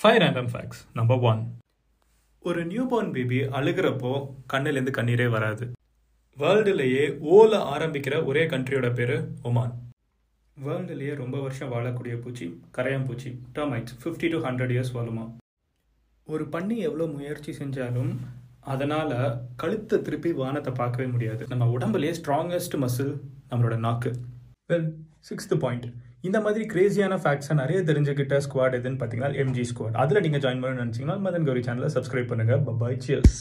Five random facts number one ஒரு newborn baby அழுகிறப்போ கண்ணிலேருந்து கண்ணீரே வராது. வேர்ல்டுலேயே ஓல ஆரம்பிக்கிற ஒரே கண்ட்ரியோட பேர் ஒமான் வேர்ல்டுலேயே ரொம்ப வருஷம் வாழக்கூடிய பூச்சி கரையான் பூச்சி termites fifty to hundred years வாழுமா. ஒரு பண்ணி எவ்வளோ முயற்சி செஞ்சாலும் அதனால் கழுத்தை திருப்பி வானத்தை பார்க்கவே முடியாது. நம்ம உடம்புலேயே ஸ்ட்ராங்கஸ்ட் மசில் நம்மளோட நாக்கு. வெல் சிக்ஸ்த் பாயிண்ட் இந்த மாதிரி கிரேசியான ஃபேக்ட்ஸை நிறைய தெரிஞ்சுக்கிட்ட ஸ்குவாட் எதுன்னு பார்த்தீங்கன்னா எம்ஜி ஸ்குவாட் அதில் நீங்கள் ஜாயின் பண்ணணும்னு நினச்சிங்கன்னா மதன் கௌரி சேனலை சப்ஸ்கிரைப் பண்ணுங்கள் பபாய் சியர்ஸ்